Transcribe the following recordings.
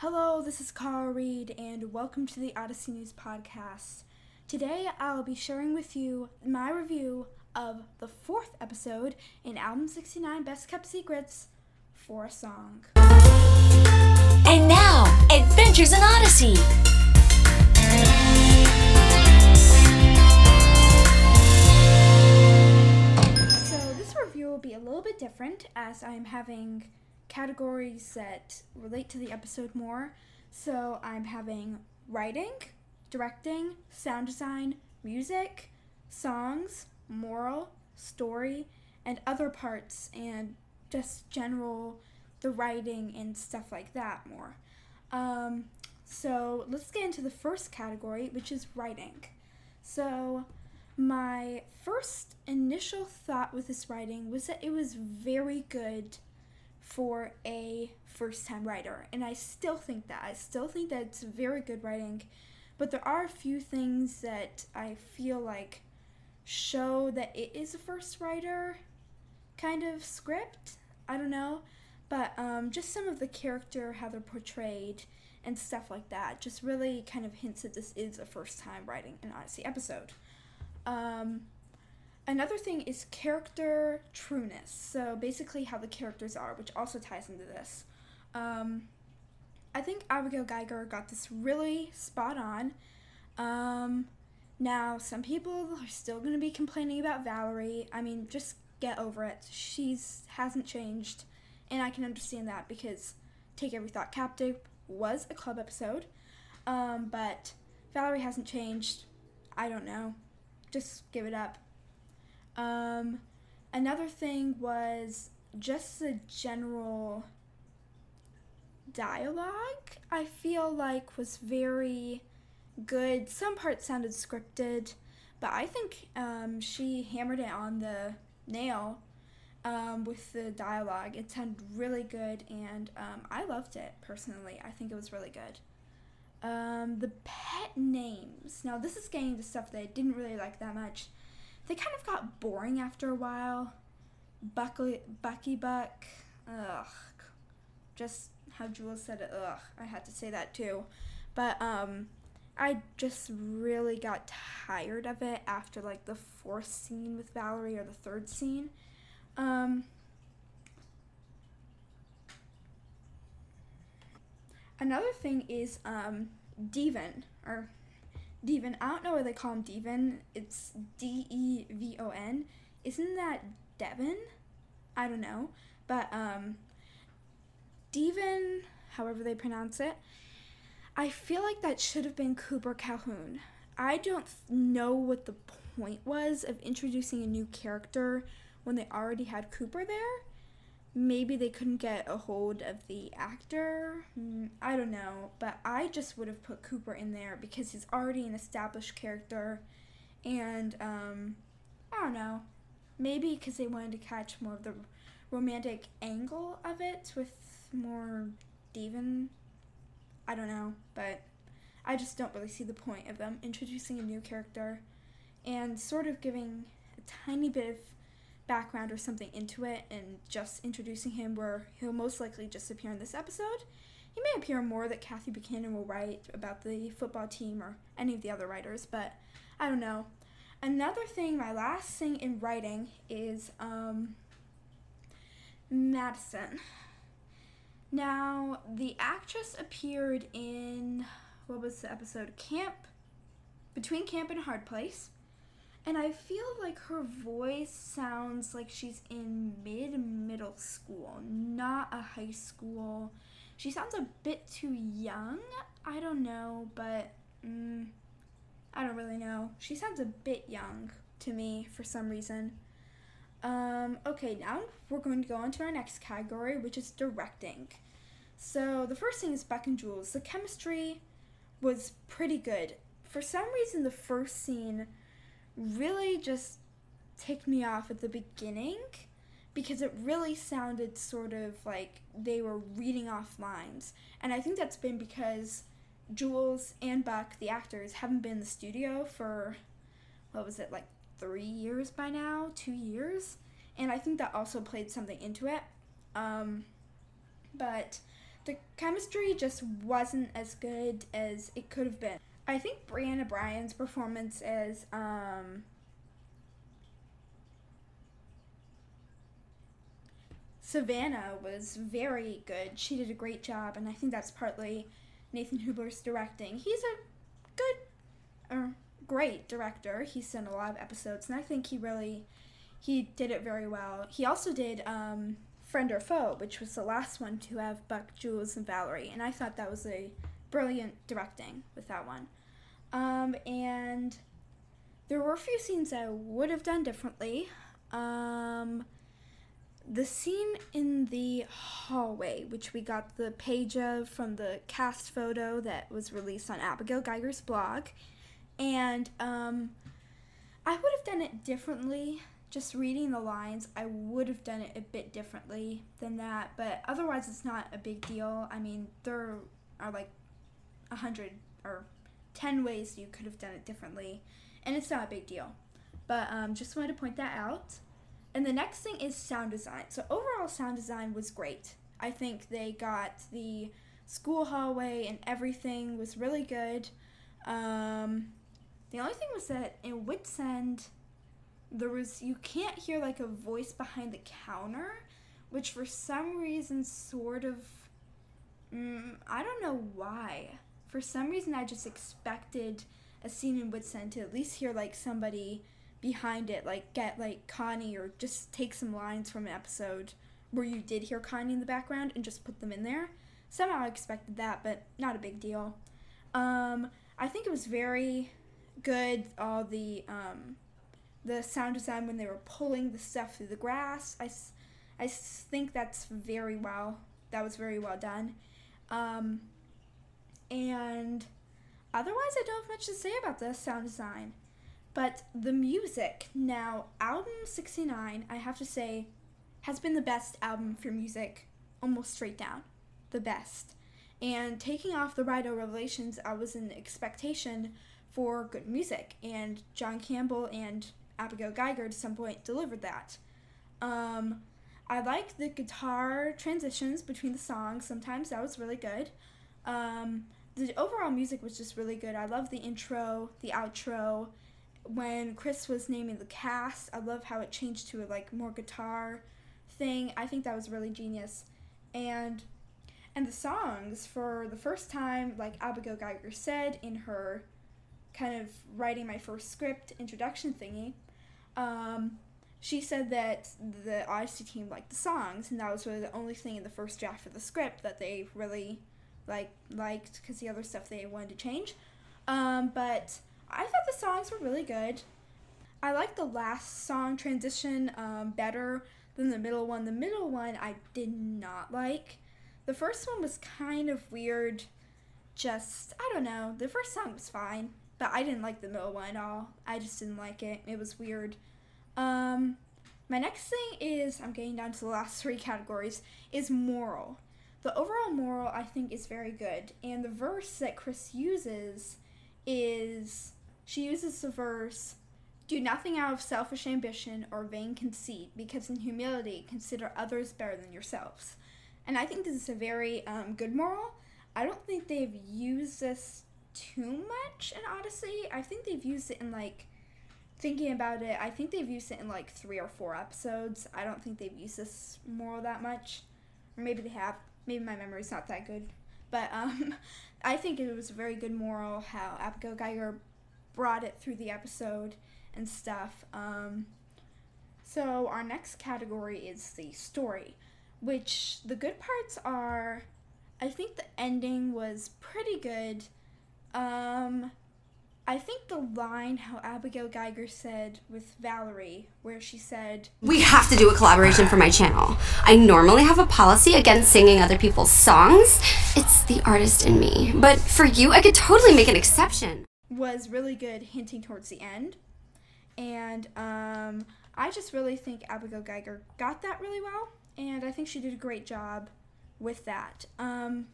Hello, this is Carl Reed, and welcome to the Odyssey News Podcast. Today, I'll be sharing with you my review of the fourth episode in Album 69 Best Kept Secrets for a Song. And now, Adventures in Odyssey. So, this review will be a little bit different as I'm having categories that relate to the episode more. So, I'm having writing, directing, sound design, music, songs, moral, story, and other parts, and just general the writing and stuff like that more. Um, so let's get into the first category, which is writing. So, my first initial thought with this writing was that it was very good for a first time writer, and I still think that. I still think that it's very good writing, but there are a few things that I feel like show that it is a first writer kind of script. I don't know, but um, just some of the character, how they're portrayed, and stuff like that just really kind of hints that this is a first time writing an Odyssey episode. Um, another thing is character trueness. So basically, how the characters are, which also ties into this. Um, I think Abigail Geiger got this really spot on. Um, now, some people are still going to be complaining about Valerie. I mean, just get over it. She's hasn't changed, and I can understand that because Take Every Thought Captive was a club episode, um, but Valerie hasn't changed. I don't know. Just give it up. Um, another thing was just the general dialogue. I feel like was very good. Some parts sounded scripted, but I think um, she hammered it on the nail um, with the dialogue. It sounded really good, and um, I loved it personally. I think it was really good. Um, the pet names. Now, this is getting into stuff that I didn't really like that much. They kind of got boring after a while. Bucky, Bucky Buck. Ugh. Just how Jules said it. Ugh. I had to say that too. But, um, I just really got tired of it after like the fourth scene with Valerie or the third scene. Um, another thing is um, Devon or Devon. I don't know why they call him Devon. It's D E V O N. Isn't that Devon? I don't know, but um, Devon, however they pronounce it. I feel like that should have been Cooper Calhoun. I don't know what the point was of introducing a new character when they already had Cooper there. Maybe they couldn't get a hold of the actor. Mm, I don't know, but I just would have put Cooper in there because he's already an established character, and um, I don't know. Maybe because they wanted to catch more of the romantic angle of it with more Devon I don't know, but I just don't really see the point of them introducing a new character and sort of giving a tiny bit of background or something into it and just introducing him where he'll most likely just appear in this episode. He may appear more that Kathy Buchanan will write about the football team or any of the other writers, but I don't know. Another thing, my last thing in writing is um, Madison. Now, the actress appeared in what was the episode? Camp between Camp and Hard Place. And I feel like her voice sounds like she's in mid middle school, not a high school. She sounds a bit too young. I don't know, but mm, I don't really know. She sounds a bit young to me for some reason. Um, okay, now we're going to go on to our next category, which is directing. So the first thing is Beck and Jules. The chemistry was pretty good. For some reason, the first scene really just ticked me off at the beginning because it really sounded sort of like they were reading off lines. And I think that's been because Jules and Buck, the actors, haven't been in the studio for, what was it, like three years by now? Two years? And I think that also played something into it. Um, but the chemistry just wasn't as good as it could have been. I think Brianna Bryan's performance as um, Savannah was very good. She did a great job, and I think that's partly Nathan Hoobler's directing. He's a good or great director. He's done a lot of episodes, and I think he really he did it very well. He also did um, Friend or Foe, which was the last one to have Buck, Jules, and Valerie, and I thought that was a brilliant directing with that one. Um, and there were a few scenes I would have done differently. Um, the scene in the hallway, which we got the page of from the cast photo that was released on Abigail Geiger's blog, and um, I would have done it differently. Just reading the lines, I would have done it a bit differently than that, but otherwise, it's not a big deal. I mean, there are like a hundred or ten ways you could have done it differently, and it's not a big deal. But um, just wanted to point that out. And the next thing is sound design. So overall sound design was great. I think they got the school hallway and everything was really good. Um, the only thing was that in Whit's End, there was you can't hear like a voice behind the counter, which for some reason sort of mm, I don't know why. For some reason, I just expected a scene in End to at least hear like somebody behind it, like get like Connie or just take some lines from an episode where you did hear Connie in the background and just put them in there. Somehow I expected that, but not a big deal. Um, I think it was very good. All the um, the sound design when they were pulling the stuff through the grass. I, I think that's very well. That was very well done. Um, and otherwise, I don't have much to say about the sound design. But the music, now, album 69, I have to say, has been the best album for music, almost straight down. The best. And taking off the Rido Revelations, I was in expectation for good music, and John Campbell and Abigail Geiger at some point delivered that. Um, I like the guitar transitions between the songs. Sometimes that was really good. Um, the overall music was just really good. I love the intro, the outro, when Chris was naming the cast, I love how it changed to a like more guitar thing. I think that was really genius. And and the songs for the first time, like Abigail Geiger said in her kind of writing my first script introduction thingy, um, she said that the Odyssey team liked the songs, and that was really the only thing in the first draft of the script that they really like liked because the other stuff they wanted to change. Um, but I thought the songs were really good. I like the last song transition um, better than the middle one. The middle one I did not like. The first one was kind of weird. Just, I don't know. The first song was fine, but I didn't like the middle one at all. I just didn't like it. It was weird. Um, my next thing is, I'm getting down to the last three categories, is moral. The overall moral I think is very good, and the verse that Chris uses is she uses the verse Do nothing out of selfish ambition or vain conceit, because in humility consider others better than yourselves. And I think this is a very um, good moral. I don't think they've used this too much in Odyssey. I think they've used it in like thinking about it, I think they've used it in like three or four episodes. I don't think they've used this moral that much. Or maybe they have. Maybe my memory's not that good. But um, I think it was a very good moral how Abigail Geiger brought it through the episode and stuff. Um, so our next category is the story, which the good parts are. I think the ending was pretty good. Um, I think the line how Abigail Geiger said with Valerie, where she said, We have to do a collaboration for my channel. I normally have a policy against singing other people's songs. It's the artist in me. But for you, I could totally make an exception was really good, hinting towards the end. And um, I just really think Abigail Geiger got that really well, and I think she did a great job with that. Um,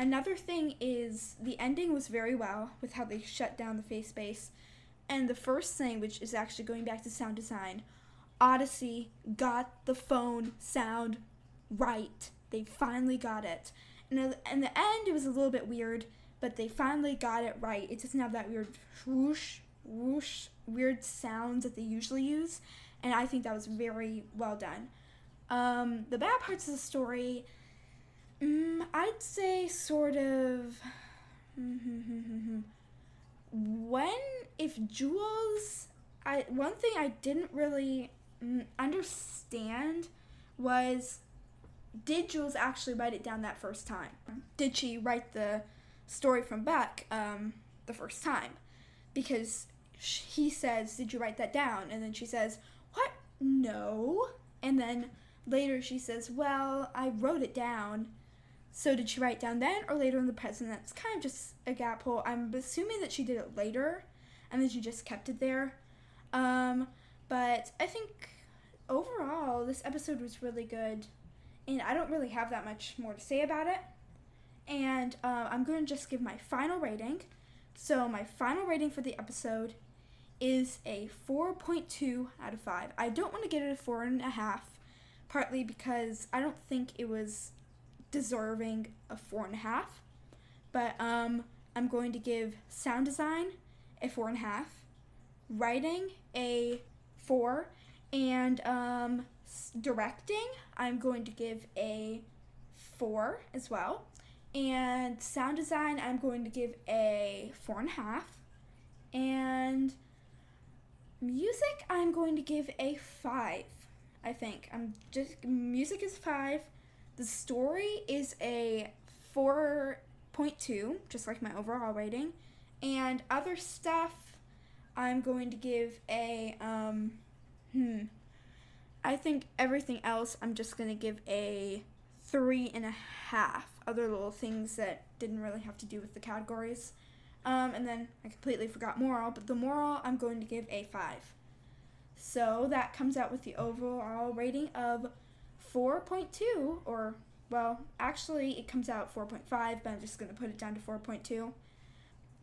another thing is the ending was very well with how they shut down the face base. And the first thing, which is actually going back to sound design, Odyssey got the phone sound right. They finally got it. the, in the end, it was a little bit weird, but they finally got it right. It doesn't have that weird whoosh, whoosh, weird sounds that they usually use, and I think that was very well done. Um, the bad parts of the story, mm, I'd say sort of. when if Jules, I one thing I didn't really mm, understand was did Jules actually write it down that first time? Did she write the story from Beck um, the first time? Because sh- he says, Did you write that down? And then she says, What? No. And then later she says, Well, I wrote it down. So did she write down then or later in the present? That's kind of just a gap hole. I'm assuming that she did it later and then she just kept it there. Um, but I think overall this episode was really good and I don't really have that much more to say about it. And uh, I'm going to just give my final rating. So, my final rating for the episode is a 4.2 out of 5. I don't want to get it a 4.5, partly because I don't think it was deserving a 4.5. But um, I'm going to give sound design a 4.5, writing a 4, and um, directing, I'm going to give a four as well. And sound design, I'm going to give a four and a half. And music, I'm going to give a five. I think I'm just music is five. The story is a four point two, just like my overall rating. And other stuff, I'm going to give a um, hmm I think everything else I'm just gonna give a three and a half. Other little things that didn't really have to do with the categories. Um, and then I completely forgot moral, but the moral I'm going to give a five. So that comes out with the overall rating of 4.2, or, well, actually it comes out 4.5, but I'm just going to put it down to 4.2.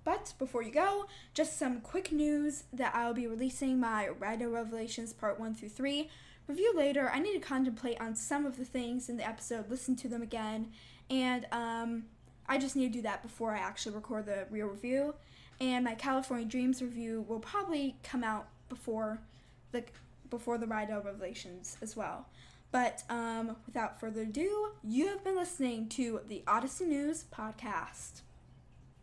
But before you go, just some quick news that I'll be releasing my Rider Revelations Part 1 through 3 review later. I need to contemplate on some of the things in the episode, listen to them again, and um, I just need to do that before I actually record the real review. And my California Dreams review will probably come out before the before the Rydell Revelations as well. But um, without further ado, you have been listening to the Odyssey News podcast.